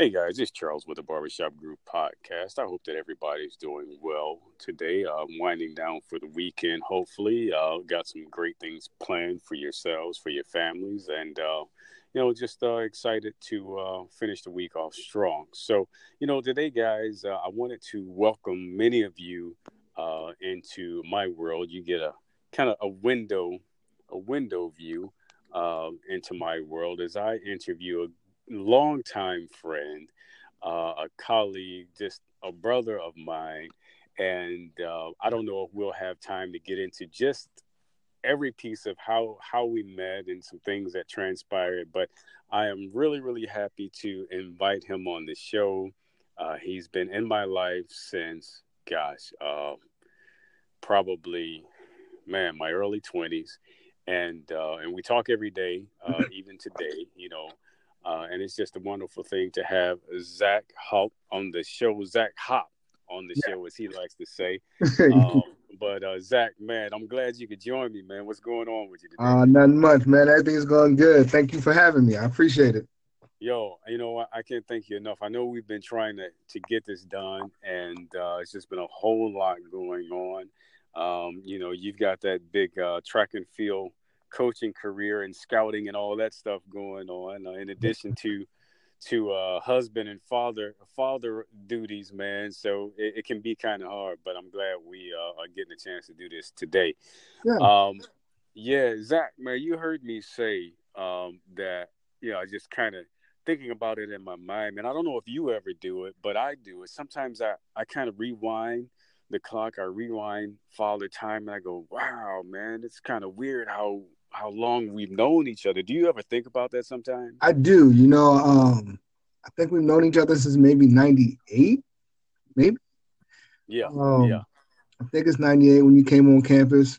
Hey guys, it's Charles with the Barbershop Group podcast. I hope that everybody's doing well today. Uh, winding down for the weekend, hopefully. Uh, got some great things planned for yourselves, for your families, and uh, you know, just uh, excited to uh, finish the week off strong. So, you know, today, guys, uh, I wanted to welcome many of you uh, into my world. You get a kind of a window, a window view into my world as I interview a longtime friend, uh, a colleague, just a brother of mine. And uh, I don't know if we'll have time to get into just every piece of how how we met and some things that transpired. But I am really really happy to invite him on the show. Uh, he's been in my life since, gosh, uh, probably, man, my early twenties, and uh, and we talk every day, uh, even today. You know, uh, and it's just a wonderful thing to have Zach Haupt on the show, Zach Haupt on the yeah. show, as he likes to say. Um, but uh, Zach, man, I'm glad you could join me, man. What's going on with you today? Uh, nothing much, man. Everything's going good. Thank you for having me. I appreciate it. Yo, you know what? I can't thank you enough. I know we've been trying to, to get this done, and uh, it's just been a whole lot going on. Um, you know, you've got that big uh, track and field coaching career and scouting and all that stuff going on. Uh, in addition to to uh, husband and father father duties, man. So it, it can be kind of hard, but I'm glad we uh, are getting a chance to do this today. Yeah. Um, yeah, Zach, man, you heard me say um, that. You know, I just kind of thinking about it in my mind, and I don't know if you ever do it, but I do it. Sometimes I I kind of rewind the clock. I rewind father time, and I go, "Wow, man, it's kind of weird how how long we've known each other. Do you ever think about that sometimes? I do. You know, um, I think we've known each other since maybe '98, maybe. Yeah, um, yeah. I think it's '98 when you came on campus,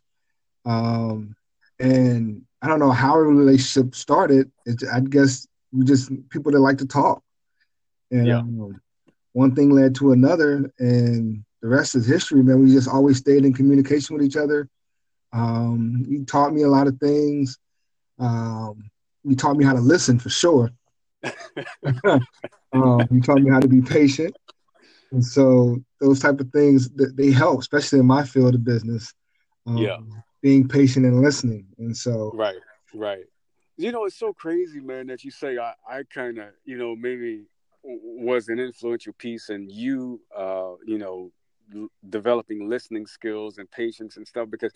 um, and I don't know how a relationship started. It's, I guess we just people that like to talk, and yeah. um, one thing led to another, and the rest is history. Man, we just always stayed in communication with each other um, you taught me a lot of things. Um, you taught me how to listen for sure. um, you taught me how to be patient, and so those type of things that they help, especially in my field of business. Um, yeah, being patient and listening, and so right, right. You know, it's so crazy, man, that you say I, I kind of, you know, maybe was an influential piece, and you, uh, you know, developing listening skills and patience and stuff because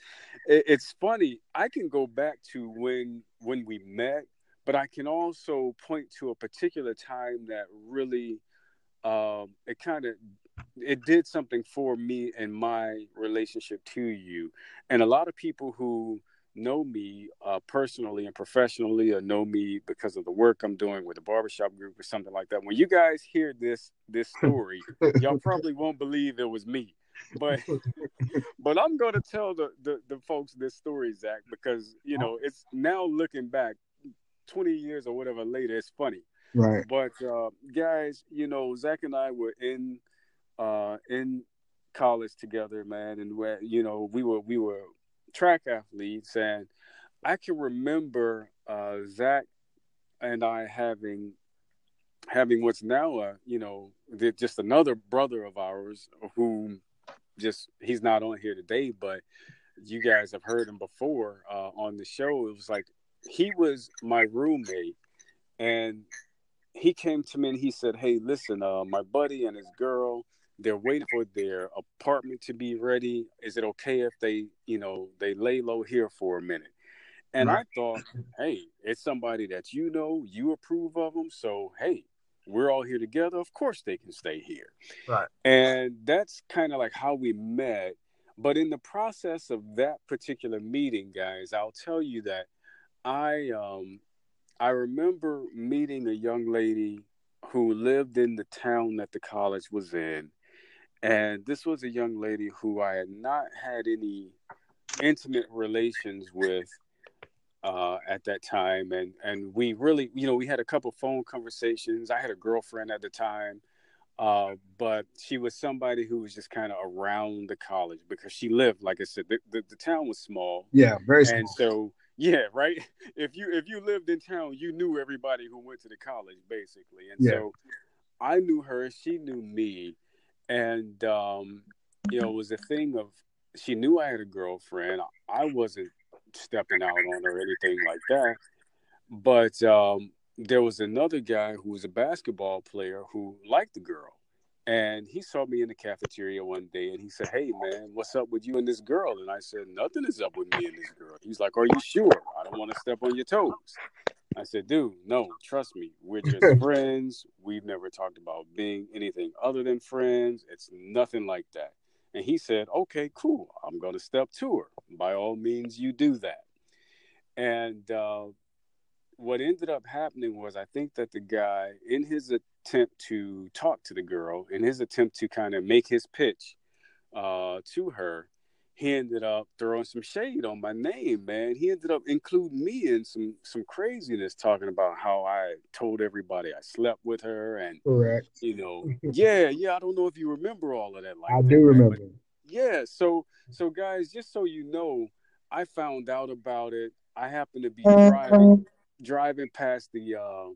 it, it's funny i can go back to when when we met but i can also point to a particular time that really um, it kind of it did something for me and my relationship to you. And a lot of people who know me uh, personally and professionally or know me because of the work I'm doing with the barbershop group or something like that. When you guys hear this this story, y'all probably won't believe it was me. But but I'm gonna tell the, the, the folks this story, Zach, because you know it's now looking back, 20 years or whatever later, it's funny. Right. But uh, guys, you know, Zach and I were in uh, in college together, man, and where you know we were we were track athletes, and I can remember uh, Zach and I having having what's now a you know just another brother of ours who just he's not on here today, but you guys have heard him before uh, on the show. It was like he was my roommate, and he came to me and he said, "Hey, listen, uh, my buddy and his girl." They're waiting for their apartment to be ready. Is it okay if they, you know, they lay low here for a minute? And right. I thought, hey, it's somebody that you know, you approve of them. So, hey, we're all here together. Of course they can stay here. Right. And that's kind of like how we met. But in the process of that particular meeting, guys, I'll tell you that I um I remember meeting a young lady who lived in the town that the college was in and this was a young lady who I had not had any intimate relations with uh, at that time, and and we really, you know, we had a couple phone conversations. I had a girlfriend at the time, uh, but she was somebody who was just kind of around the college because she lived, like I said, the, the, the town was small. Yeah, very small. And so, yeah, right. If you if you lived in town, you knew everybody who went to the college, basically, and yeah. so I knew her, she knew me, and um, you know, it was a thing of she knew I had a girlfriend. I wasn't stepping out on her or anything like that, but um, there was another guy who was a basketball player who liked the girl. And he saw me in the cafeteria one day and he said, Hey man, what's up with you and this girl? And I said, Nothing is up with me and this girl. He's like, Are you sure? I don't want to step on your toes. I said, Dude, no, trust me. We're just friends. We've never talked about being anything other than friends. It's nothing like that. And he said, Okay, cool. I'm going to step to her. By all means, you do that. And uh, what ended up happening was I think that the guy, in his attempt to talk to the girl, in his attempt to kind of make his pitch uh, to her, he ended up throwing some shade on my name, man. He ended up including me in some some craziness, talking about how I told everybody I slept with her, and correct, you know, yeah, yeah. I don't know if you remember all of that. Like I that, do remember. yeah, so so guys, just so you know, I found out about it. I happened to be driving driving past the uh,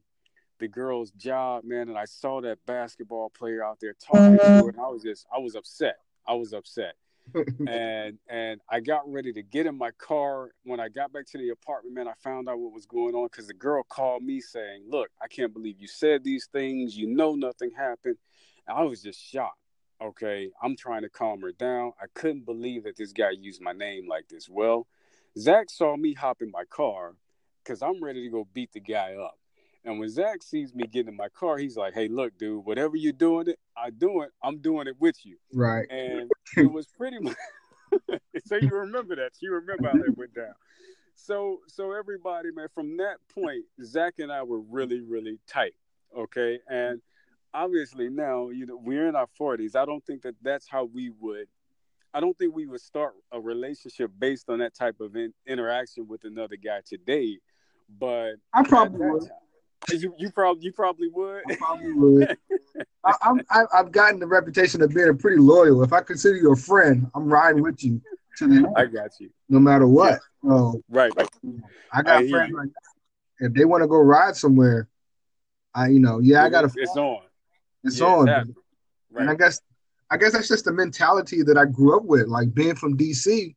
the girl's job, man, and I saw that basketball player out there talking to her, and I was just I was upset. I was upset. And and I got ready to get in my car. When I got back to the apartment, man, I found out what was going on because the girl called me saying, "Look, I can't believe you said these things. You know nothing happened." And I was just shocked. Okay, I'm trying to calm her down. I couldn't believe that this guy used my name like this. Well, Zach saw me hop in my car because I'm ready to go beat the guy up. And when Zach sees me getting in my car, he's like, "Hey, look, dude, whatever you're doing it, I do it. I'm doing it with you." Right. And it was pretty much. so you remember that? You remember how that went down? So, so everybody, man, from that point, Zach and I were really, really tight. Okay, and obviously now, you know, we're in our 40s. I don't think that that's how we would. I don't think we would start a relationship based on that type of in, interaction with another guy today. But I probably would. Time, you you probably you probably would. I probably would. I, I'm I, I've gotten the reputation of being pretty loyal. If I consider you a friend, I'm riding with you to the end. I got you. No matter what. Yeah. So, right. I got I friends like that. If they want to go ride somewhere, I you know yeah I got to. It's on. It's yeah, on. Right. And I guess I guess that's just the mentality that I grew up with. Like being from DC,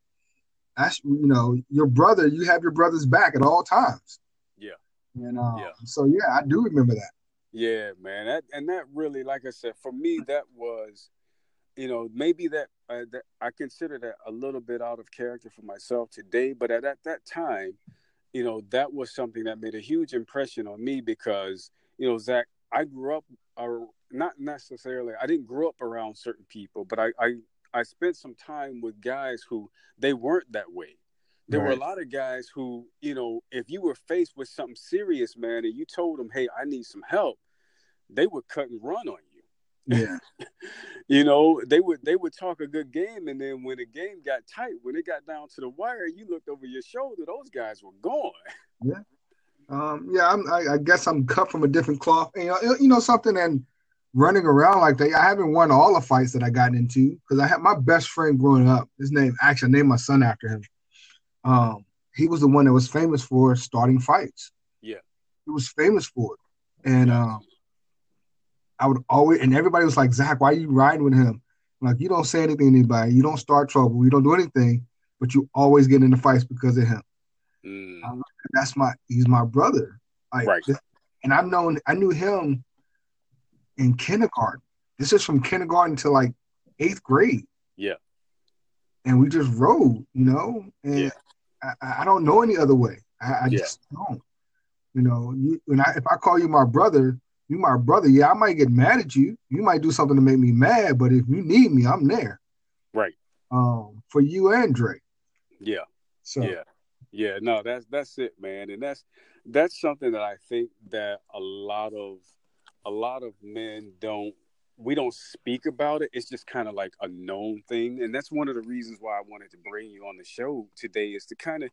that's you know your brother. You have your brother's back at all times. And um, yeah. so yeah, I do remember that. Yeah, man. That and that really, like I said, for me, that was, you know, maybe that, uh, that I consider that a little bit out of character for myself today, but at, at that time, you know, that was something that made a huge impression on me because, you know, Zach, I grew up, uh, not necessarily, I didn't grow up around certain people, but I, I, I spent some time with guys who they weren't that way there right. were a lot of guys who, you know, if you were faced with something serious, man, and you told them, "Hey, I need some help," they would cut and run on you. Yeah. you know, they would they would talk a good game, and then when the game got tight, when it got down to the wire, you looked over your shoulder; those guys were gone. Yeah. Um, yeah, I'm, I, I guess I'm cut from a different cloth. And, you, know, you know something, and running around like that, I haven't won all the fights that I got into because I had my best friend growing up. His name, actually, I named my son after him. Um, he was the one that was famous for starting fights. Yeah, he was famous for it, and um, I would always and everybody was like, Zach, why are you riding with him? I'm like, you don't say anything to anybody, you don't start trouble, you don't do anything, but you always get into fights because of him. Mm. Um, that's my he's my brother. Like, right. This, and I've known I knew him in kindergarten. This is from kindergarten to like eighth grade. Yeah. And we just rode, you know. And yeah. I, I don't know any other way. I, I yeah. just don't. You know, you, when I, if I call you my brother, you my brother. Yeah, I might get mad at you. You might do something to make me mad, but if you need me, I'm there. Right. Um, for you and Dre. Yeah. So. Yeah. Yeah. No, that's that's it, man, and that's that's something that I think that a lot of a lot of men don't we don't speak about it. It's just kind of like a known thing, and that's one of the reasons why I wanted to bring you on the show today is to kind of,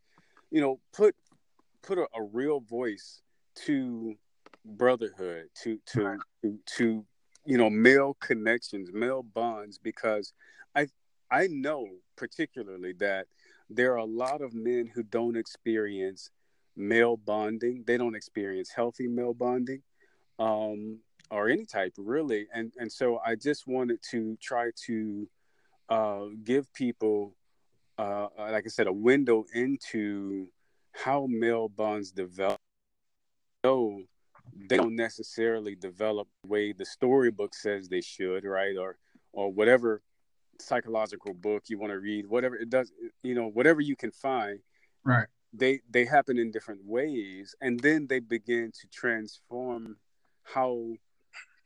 you know, put put a, a real voice to brotherhood, to to to, to you know male connections, male bonds, because I I know particularly that there are a lot of men who don't experience male bonding. They don't experience healthy male bonding. Um, or any type really. And and so I just wanted to try to uh, give people, uh, like I said, a window into how male bonds develop. So they don't necessarily develop the way the storybook says they should, right? Or or whatever psychological book you want to read, whatever it does, you know, whatever you can find. Right. They they happen in different ways, and then they begin to transform how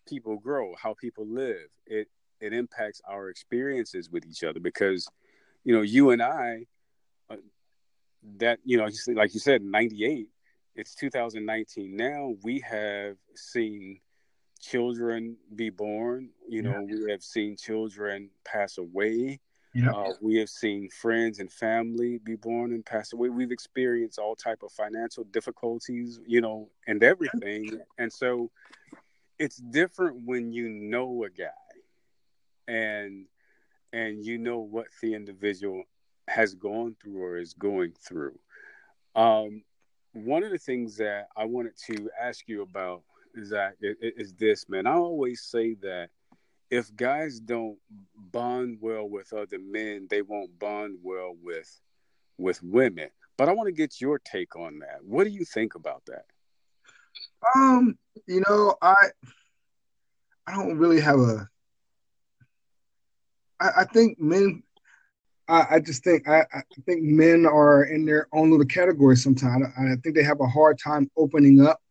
people grow, how people live. It it impacts our experiences with each other because, you know, you and I, uh, that you know, like you said, ninety eight. It's 2019 now. We have seen children be born. You know, yeah. we have seen children pass away. Yeah. Uh, we have seen friends and family be born and pass away. We've experienced all type of financial difficulties, you know, and everything. And so it's different when you know a guy and and you know what the individual has gone through or is going through. Um, one of the things that I wanted to ask you about Zach, is this man. I always say that if guys don't bond well with other men, they won't bond well with with women. But I want to get your take on that. What do you think about that? Um, you know, I I don't really have a. I, I think men. I, I just think I, I think men are in their own little category sometimes. I, I think they have a hard time opening up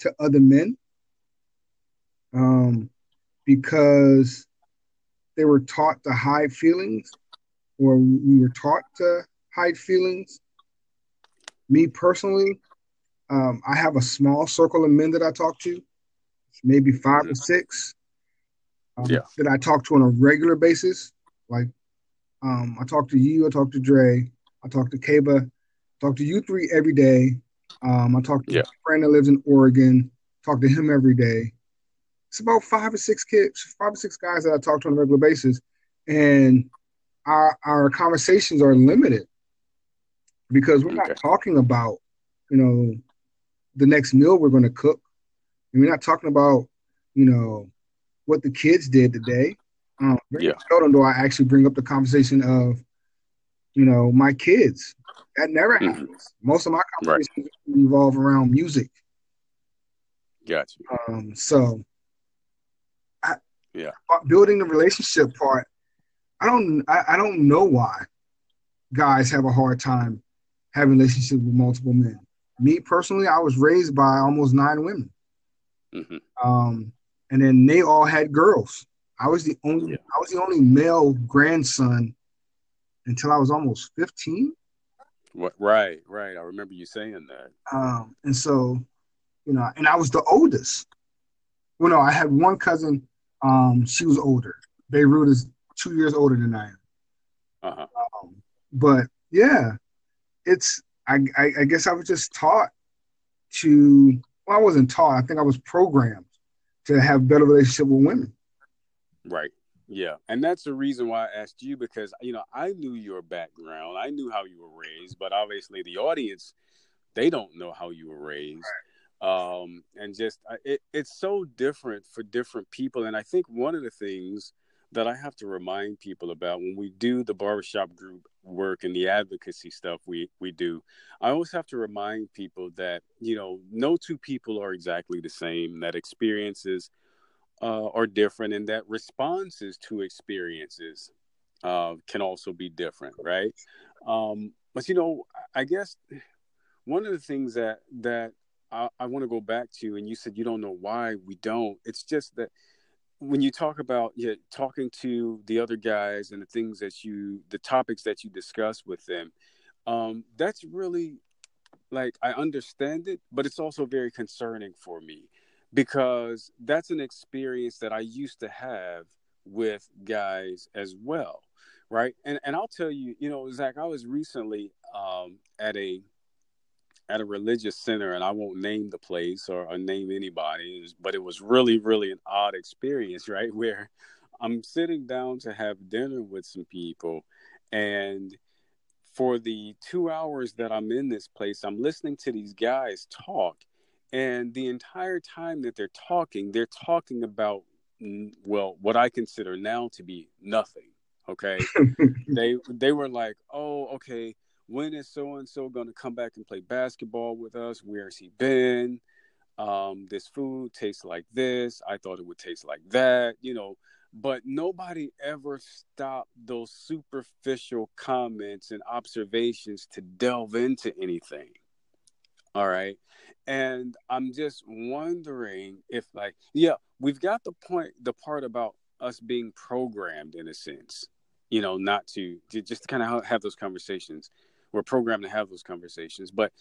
to other men um, because they were taught to hide feelings or we were taught to hide feelings. Me personally, um, I have a small circle of men that I talk to, maybe 5 mm-hmm. or six um, yeah. that I talk to on a regular basis. Like um, I talk to you, I talk to Dre, I talk to Kaba, talk to you three every day. Um, I talk to yeah. a friend that lives in Oregon, talk to him every day. It's about five or six kids, five or six guys that I talk to on a regular basis, and our our conversations are limited because we're okay. not talking about, you know, the next meal we're going to cook, and we're not talking about, you know, what the kids did today. Um, yeah. seldom do I actually bring up the conversation of, you know, my kids. That never mm-hmm. happens. Most of my conversations right. revolve around music. Gotcha. Um, so, I, yeah, building the relationship part. I don't. I, I don't know why guys have a hard time having relationships with multiple men. Me personally, I was raised by almost nine women. Mm-hmm. Um, and then they all had girls. I was the only. Yeah. I was the only male grandson until I was almost fifteen. What, right, right. I remember you saying that. Um, and so, you know, and I was the oldest. Well, no, I had one cousin. Um, she was older. Beirut is two years older than I am. Uh-huh. Um, but yeah, it's. I, I, I guess I was just taught to. Well, I wasn't taught. I think I was programmed to have better relationship with women. Right. Yeah, and that's the reason why I asked you because you know I knew your background, I knew how you were raised, but obviously the audience they don't know how you were raised, right. um, and just it, it's so different for different people. And I think one of the things that I have to remind people about when we do the barbershop group work and the advocacy stuff we we do, I always have to remind people that you know no two people are exactly the same. That experiences uh, are different and that responses to experiences uh, can also be different, right? Um, but you know, I guess one of the things that that I, I want to go back to, and you said you don't know why we don't. It's just that when you talk about yeah, talking to the other guys and the things that you, the topics that you discuss with them, um, that's really like I understand it, but it's also very concerning for me because that's an experience that I used to have with guys as well, right? And and I'll tell you, you know, Zach, I was recently um, at a at a religious center, and I won't name the place or, or name anybody, but it was really, really an odd experience, right? Where I'm sitting down to have dinner with some people, and for the two hours that I'm in this place, I'm listening to these guys talk, and the entire time that they're talking, they're talking about well, what I consider now to be nothing. Okay, they they were like, oh, okay, when is so and so going to come back and play basketball with us? Where's he been? Um, this food tastes like this. I thought it would taste like that. You know, but nobody ever stopped those superficial comments and observations to delve into anything. All right. And I'm just wondering if, like, yeah, we've got the point, the part about us being programmed in a sense, you know, not to, to just kind of have those conversations. We're programmed to have those conversations. But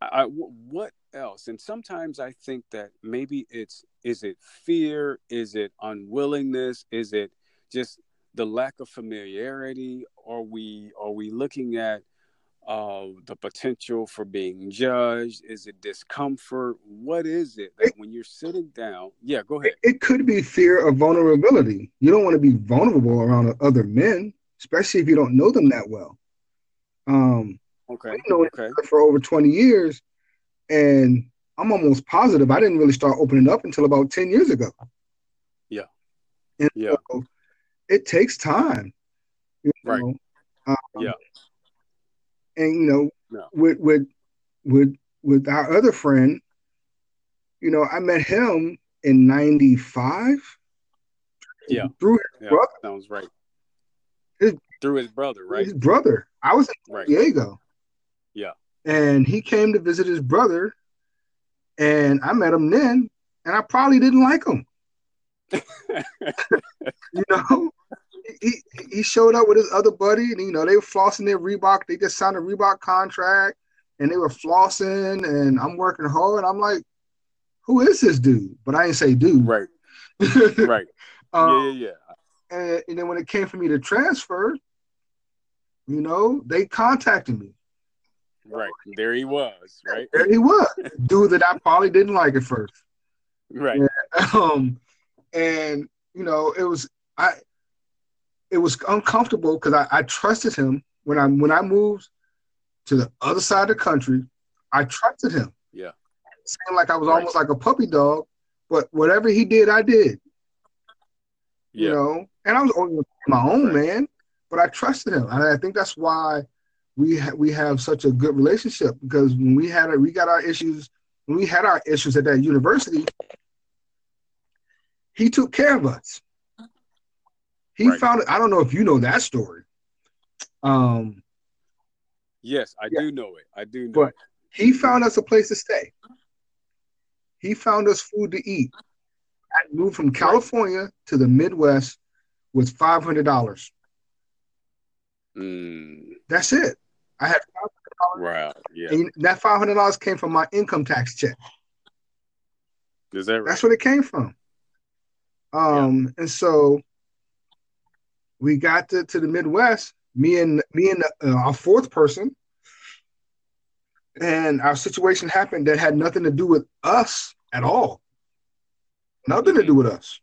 I, what else? And sometimes I think that maybe it's is it fear? Is it unwillingness? Is it just the lack of familiarity? Are we are we looking at uh, the potential for being judged? Is it discomfort? What is it that when you're sitting down? Yeah, go ahead. It could be fear of vulnerability. You don't want to be vulnerable around other men, especially if you don't know them that well. Um, okay. You know, okay. For over 20 years, and I'm almost positive I didn't really start opening up until about 10 years ago. Yeah. And yeah. So it takes time. right. Um, yeah. And you know, yeah. with with with with our other friend, you know, I met him in '95. Yeah. Through his yeah, brother. Sounds right. His, through his brother, right? His brother. I was in right. Diego. Yeah and he came to visit his brother, and I met him then, and I probably didn't like him. you know, he he showed up with his other buddy, and you know they were flossing their Reebok. They just signed a Reebok contract, and they were flossing, and I'm working hard. I'm like, who is this dude? But I didn't say dude. Right. right. um, yeah, yeah, yeah. And, and then when it came for me to transfer, you know, they contacted me. Right. There he was, right? There he was. Dude that I probably didn't like at first. Right. um and you know, it was I it was uncomfortable because I, I trusted him when I when I moved to the other side of the country, I trusted him. Yeah. Seemed like I was right. almost like a puppy dog, but whatever he did, I did. Yeah. You know, and I was only my own right. man, but I trusted him. And I think that's why we ha- we have such a good relationship because when we had it, we got our issues when we had our issues at that university, he took care of us. He right. found it. I don't know if you know that story. Um. Yes, I yeah. do know it. I do know. But it. he found us a place to stay. He found us food to eat. I moved from California to the Midwest with five hundred dollars. Mm. That's it. I had Wow. Yeah. And that five hundred dollars came from my income tax check. Is that right? That's where it came from. Um, yeah. and so we got to, to the Midwest, me and me and uh, our fourth person, and our situation happened that had nothing to do with us at all. Nothing mm-hmm. to do with us.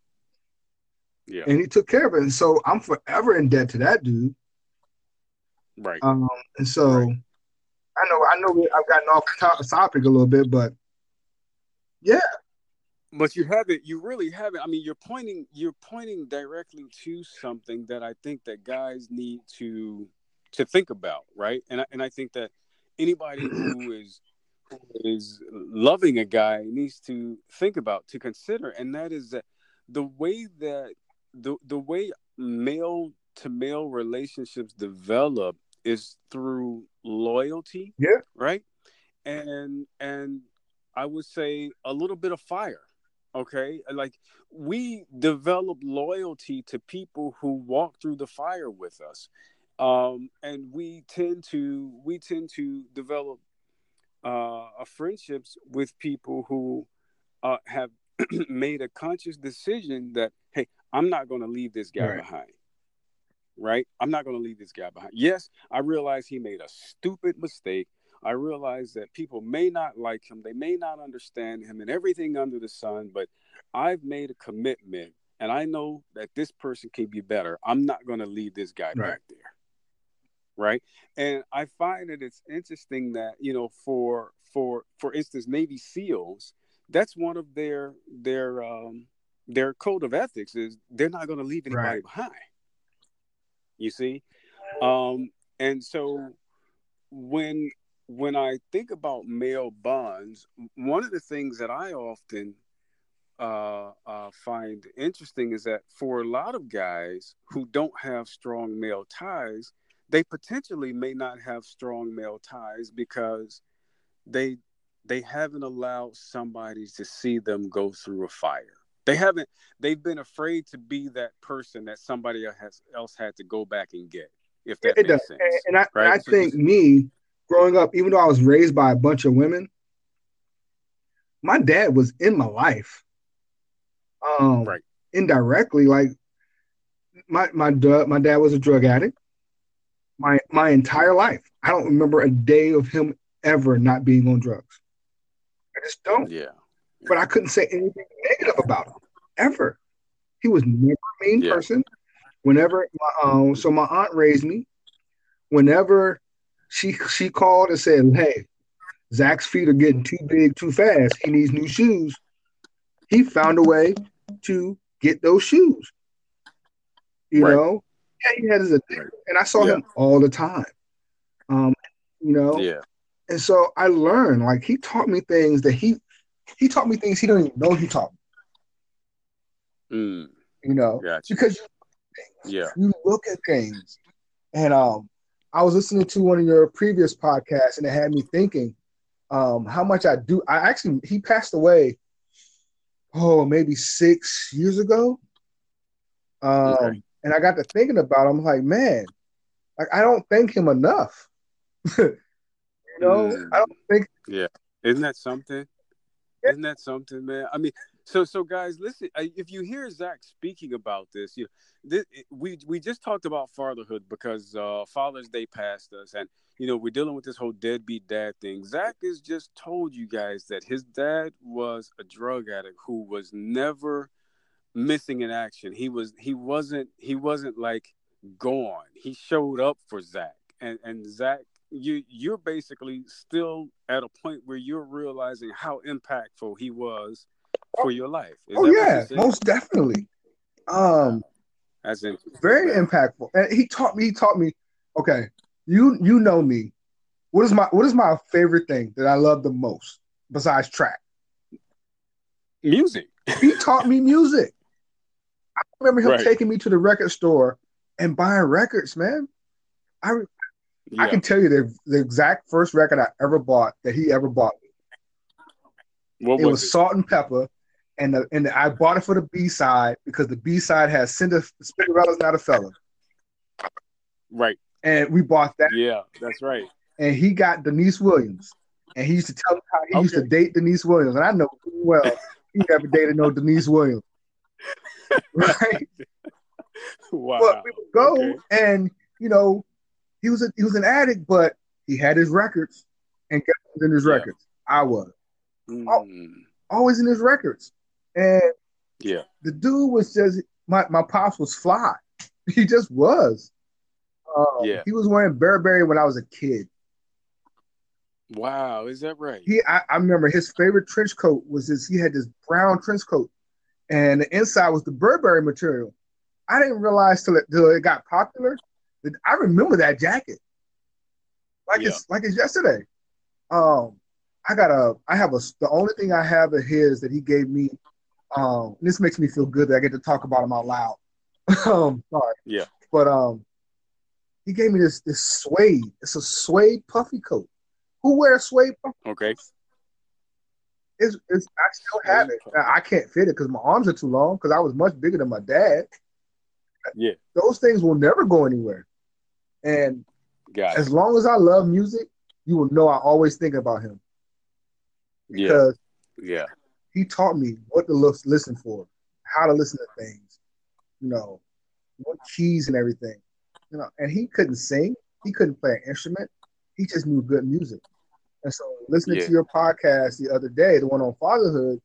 Yeah. And he took care of it. And so I'm forever in debt to that dude. Right. Um, and so right. I know I know I've gotten off topic a little bit, but yeah. But you haven't. You really haven't. I mean, you're pointing. You're pointing directly to something that I think that guys need to to think about, right? And I, and I think that anybody who is who is loving a guy needs to think about to consider, and that is that the way that the the way male to male relationships develop is through loyalty. Yeah. Right. And and I would say a little bit of fire. Okay. Like we develop loyalty to people who walk through the fire with us. Um, and we tend to we tend to develop uh, friendships with people who uh, have made a conscious decision that hey, I'm not going to leave this guy right. behind right? I'm not going to leave this guy behind. Yes, I realize he made a stupid mistake. I realize that people may not like him, they may not understand him and everything under the sun, but I've made a commitment and I know that this person can be better. I'm not going to leave this guy right. back there. Right? And I find that it's interesting that, you know, for for for instance Navy SEALs, that's one of their their um, their code of ethics is they're not going to leave anybody right. behind. You see, um, and so when when I think about male bonds, one of the things that I often uh, uh, find interesting is that for a lot of guys who don't have strong male ties, they potentially may not have strong male ties because they they haven't allowed somebody to see them go through a fire. They haven't. They've been afraid to be that person that somebody else, else had to go back and get. If that it makes does. sense. And I, right? I think me growing up, even though I was raised by a bunch of women, my dad was in my life. Um, right. Indirectly, like my my my dad was a drug addict. My my entire life, I don't remember a day of him ever not being on drugs. I just don't. Yeah. But I couldn't say anything negative about him ever. He was never a mean yeah. person. Whenever, my, um, so my aunt raised me. Whenever she she called and said, "Hey, Zach's feet are getting too big too fast. He needs new shoes." He found a way to get those shoes. You right. know, yeah, he had his and I saw yeah. him all the time. Um, you know, yeah. And so I learned, like he taught me things that he he taught me things he don't even know he taught me. Mm. You know, gotcha. because you, yeah, you look at things, and um, I was listening to one of your previous podcasts, and it had me thinking, um, how much I do. I actually he passed away, oh maybe six years ago. Um, okay. and I got to thinking about. Him, I'm like, man, like I don't thank him enough. you know, mm. I don't think. Yeah, isn't that something? Isn't that something, man? I mean, so so guys, listen. If you hear Zach speaking about this, you this, we we just talked about fatherhood because uh, Father's Day passed us, and you know we're dealing with this whole deadbeat dad thing. Zach has just told you guys that his dad was a drug addict who was never missing in action. He was he wasn't he wasn't like gone. He showed up for Zach, and and Zach you you're basically still at a point where you're realizing how impactful he was for your life. Is oh yeah, most definitely. Um, that's very impactful, and he taught me. He taught me. Okay, you you know me. What is my what is my favorite thing that I love the most besides track? Music. he taught me music. I remember him right. taking me to the record store and buying records, man. I yeah. I can tell you the the exact first record I ever bought that he ever bought me. What it was, was it? Salt-N-Pepa, and the, and the, I bought it for the B side because the B side has Cinder, Cinderella's Not a Fella. Right. And we bought that. Yeah, that's right. And he got Deniece Williams, and he used to tell me how he okay. used to date Deniece Williams, and I know well he never dated no Deniece Williams. Right. wow. But we would go okay. and you know he was a, he was an addict, but he had his records, and was in his yeah. records? I was. Mm. Always in his records, and yeah, the dude was just my my pops was fly. He just was. Um, yeah, he was wearing Burberry when I was a kid. Wow, is that right? He, I, I remember his favorite trench coat was this. He had this brown trench coat, and the inside was the Burberry material. I didn't realize till it, till it got popular I remember that jacket. Like yeah. it's like it's yesterday. Um, I got a I have a the only thing I have of his that he gave me. Um, this makes me feel good that I get to talk about him out loud. um, sorry. Yeah. But um, he gave me this this suede. It's a suede puffy coat. Who wears suede puffy? Okay. It's, it's I still have it. I can't fit it because my arms are too long because I was much bigger than my dad. Yeah. Those things will never go anywhere. And Got as long as I love music, you will know I always think about him. Because yeah. yeah. he taught me what to look, listen for, how to listen to things, you know, what keys and everything. You know, and he couldn't sing, he couldn't play an instrument, he just knew good music. And so listening yeah. to your podcast the other day, the one on fatherhood,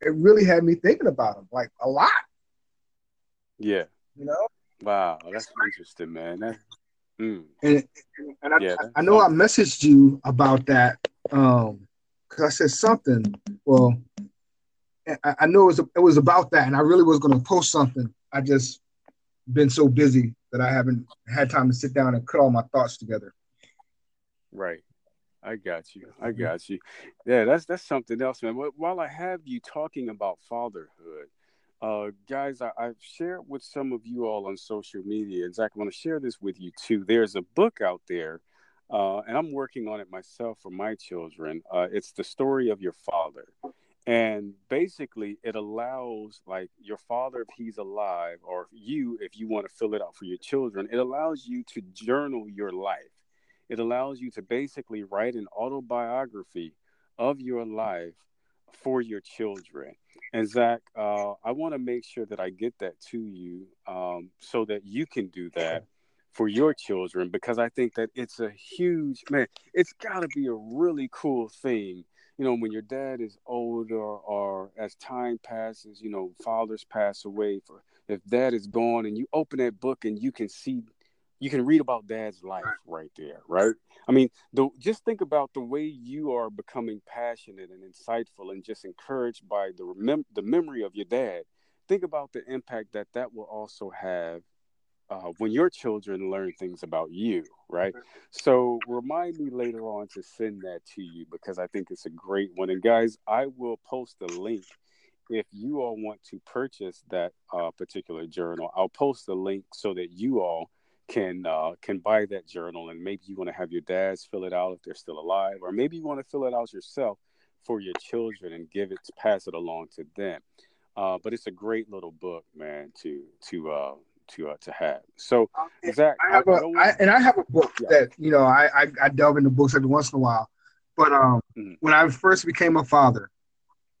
it really had me thinking about him like a lot. Yeah. You know? Wow, that's interesting, man. That, Mm. And, and I, yeah, I know I messaged you about that um because I said something. Well, I, I know it was it was about that, and I really was going to post something. I just been so busy that I haven't had time to sit down and put all my thoughts together. Right. I got you. I got you. Yeah, that's that's something else, man. While I have you talking about fatherhood, uh, guys, I, have shared with some of you all on social media. And I want to share this with you too. There's a book out there, uh, and I'm working on it myself for my children. Uh, it's the story of your father, and basically, it allows like your father, if he's alive, or you, if you want to fill it out for your children, it allows you to journal your life it allows you to basically write an autobiography of your life for your children. And Zach, uh, I want to make sure that I get that to you um, so that you can do that for your children because I think that it's a huge man. It's got to be a really cool thing, you know, when your dad is older or as time passes, you know, fathers pass away. For if dad is gone, and you open that book and you can see you can read about dad's life right there, right? I mean, the, just think about the way you are becoming passionate and insightful and just encouraged by the remem- the memory of your dad. Think about the impact that that will also have uh, when your children learn things about you, right? So remind me later on to send that to you because I think it's a great one. And guys, I will post a link if you all want to purchase that uh, particular journal. I'll post a link so that you all can uh, can buy that journal and maybe you want to have your dads fill it out if they're still alive or maybe you want to fill it out yourself for your children and give it pass it along to them uh, but it's a great little book man to to uh to uh, to have so Zach, I have I, a, I, and I have a book yeah. that you know I, I, I delve into books every once in a while but um mm-hmm. when I first became a father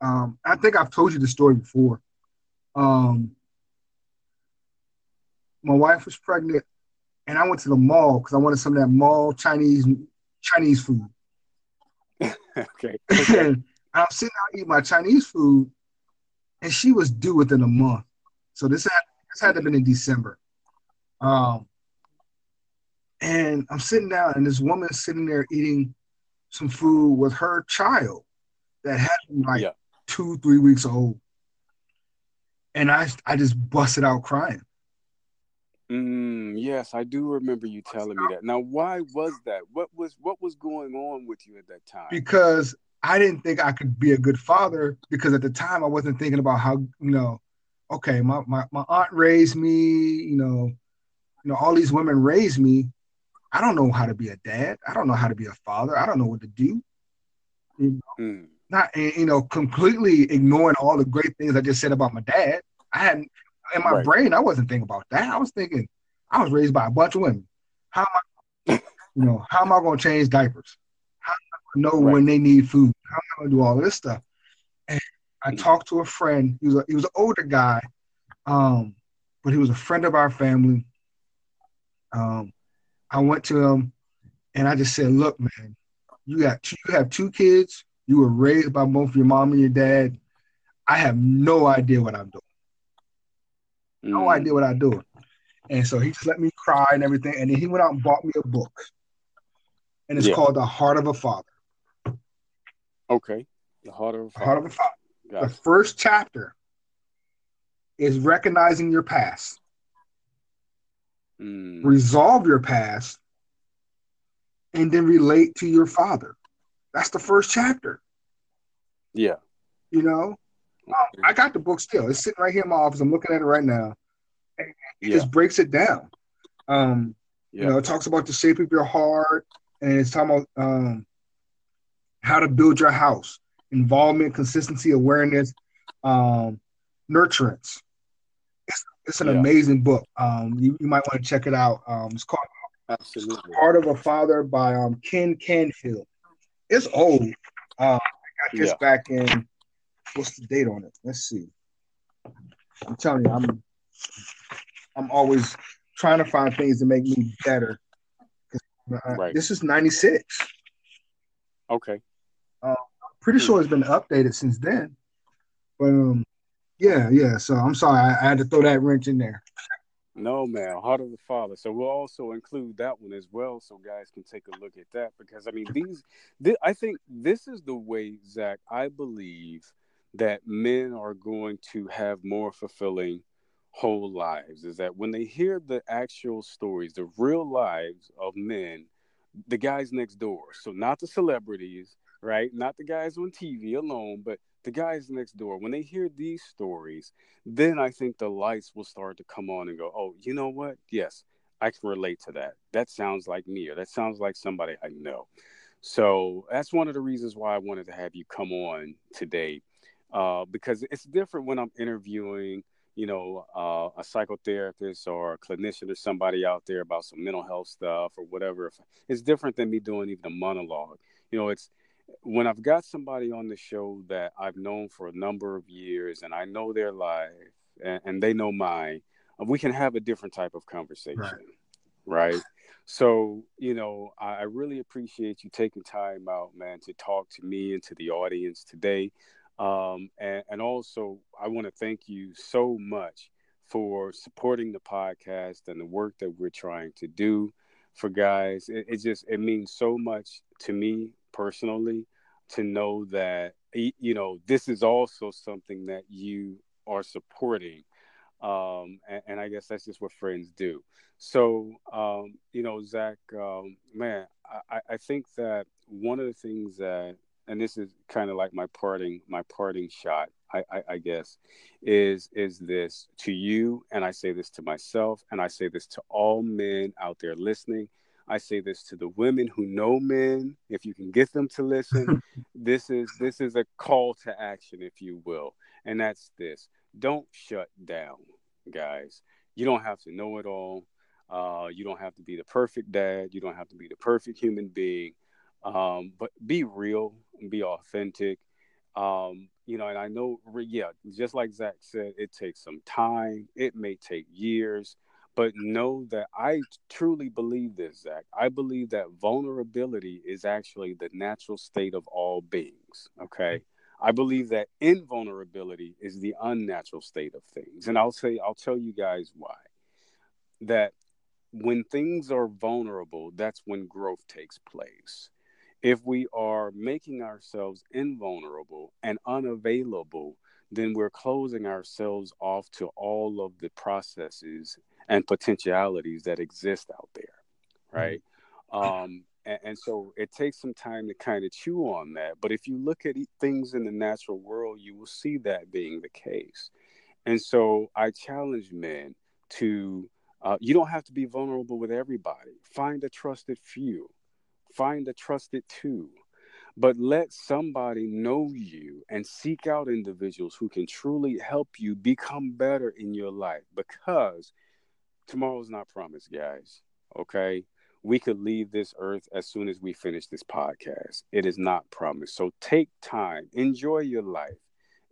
um I think I've told you the story before um my wife was pregnant and I went to the mall because I wanted some of that mall Chinese Chinese food. okay. and I'm sitting out eating my Chinese food, and she was due within a month. So this had this had to have been in December. Um, and I'm sitting down, and this woman sitting there eating some food with her child that had like yeah. two, three weeks old. And I I just busted out crying. Mm, yes, I do remember you telling me that. Now, why was that? What was what was going on with you at that time? Because I didn't think I could be a good father because at the time I wasn't thinking about how, you know, okay, my, my, my aunt raised me, you know, you know, all these women raised me. I don't know how to be a dad. I don't know how to be a father. I don't know what to do. You know? mm. Not you know, completely ignoring all the great things I just said about my dad. I hadn't in my right. brain, I wasn't thinking about that. I was thinking, I was raised by a bunch of women. How am I, you know, how am I going to change diapers? How am I know right. when they need food? How am I going to do all this stuff? And I mm. talked to a friend. He was a, he was an older guy, um, but he was a friend of our family. Um, I went to him and I just said, "Look, man, you got two, you have two kids. You were raised by both your mom and your dad. I have no idea what I'm doing no mm. idea what I do. And so he just let me cry and everything. And then he went out and bought me a book. And it's yeah. called The Heart of a Father. Okay. The Heart of a Father. Heart of a Father. Got the it. first chapter is recognizing your past. Mm. Resolve your past and then relate to your father. That's the first chapter. Yeah. You know, I got the book still. It's sitting right here in my office. I'm looking at it right now. It yeah. just breaks it down. Um, yeah. You know, it talks about the shape of your heart, and it's talking about um, how to build your house, involvement, consistency, awareness, um, nurturance. It's, it's an yeah. amazing book. Um, you, you might want to check it out. Um, it's called Absolutely. Heart of a Father by um, Ken Canfield. It's old. Uh, I got this back in what's the date on it? Let's see. I'm telling you, I'm I'm always trying to find things to make me better. Uh, right. This is 96. Okay. Uh, pretty sure it's been updated since then. But um, yeah, yeah. So I'm sorry, I, I had to throw that wrench in there. No, man, Heart of the Father. So we'll also include that one as well, so guys can take a look at that. Because I mean, these, th- I think this is the way, Zach. I believe that men are going to have more fulfilling whole lives is that when they hear the actual stories, the real lives of men, the guys next door, so not the celebrities, right? Not the guys on TV alone, but the guys next door, when they hear these stories, then I think the lights will start to come on and go, oh, you know what? Yes, I can relate to that. That sounds like me, or that sounds like somebody I know. So that's one of the reasons why I wanted to have you come on today, uh, because it's different when I'm interviewing, you know, uh, a psychotherapist or a clinician or somebody out there about some mental health stuff or whatever. It's different than me doing even a monologue. You know, it's when I've got somebody on the show that I've known for a number of years and I know their life and, and they know mine, we can have a different type of conversation. Right. right? So, you know, I, I, really appreciate you taking time out, man, to talk to me and to the audience today. Um, and, and also, I want to thank you so much for supporting the podcast and the work that we're trying to do for guys. It, it just, it means so much to me personally to know that you know this is also something that you are supporting um, and, and, i guess that's just what friends do so um, you know zach um, man I, I think that one of the things that and this is kind of like my parting my parting shot I, I, I, guess is is this to you and i say this to myself and i say this to all men out there listening I say this to the women who know men. If you can get them to listen, this is this is a call to action, if you will, and that's this: don't shut down, guys. You don't have to know it all. Uh, you don't have to be the perfect dad. You don't have to be the perfect human being. Um, but be real and be authentic. Um, you know, and I know, yeah, just like Zach said, it takes some time. It may take years. But know that I truly believe this, Zach. I believe that vulnerability is actually the natural state of all beings. Okay. I believe that invulnerability is the unnatural state of things. And I'll say, I'll tell you guys why. That when things are vulnerable, that's when growth takes place. If we are making ourselves invulnerable and unavailable, then we're closing ourselves off to all of the processes and potentialities that exist out there, mm-hmm. right? Mm-hmm. Um, and, and, so it takes some time to kind of chew on that. But if you look at things in the natural world, you will see that being the case. And so I challenge men to, uh, you don't have to be vulnerable with everybody. Find a trusted few, find a trusted two, but let somebody know you and seek out individuals who can truly help you become better in your life because tomorrow's not promised, guys. Okay. We could leave this earth as soon as we finish this podcast. It is not promised. So take time, enjoy your life,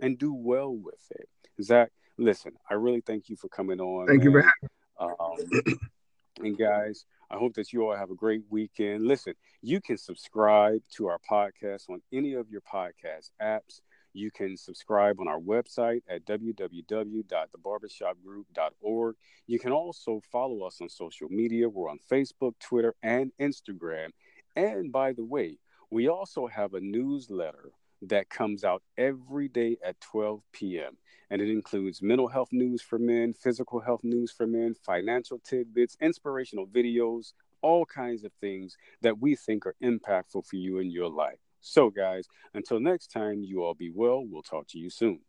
and do well with it. Zach, listen, I really thank you for coming on. Thank man. you for having um, And guys, I hope that you all have a great weekend. Listen, you can subscribe to our podcast on any of your podcast apps. You can subscribe on our website at www.thebarbershopgroup.org. You can also follow us on social media. We're on Facebook, Twitter, and Instagram. And by the way, we also have a newsletter that comes out every day at 12 p.m. And it includes mental health news for men, physical health news for men, financial tidbits, inspirational videos, all kinds of things that we think are impactful for you in your life. So, guys, until next time, you all be well. We'll talk to you soon.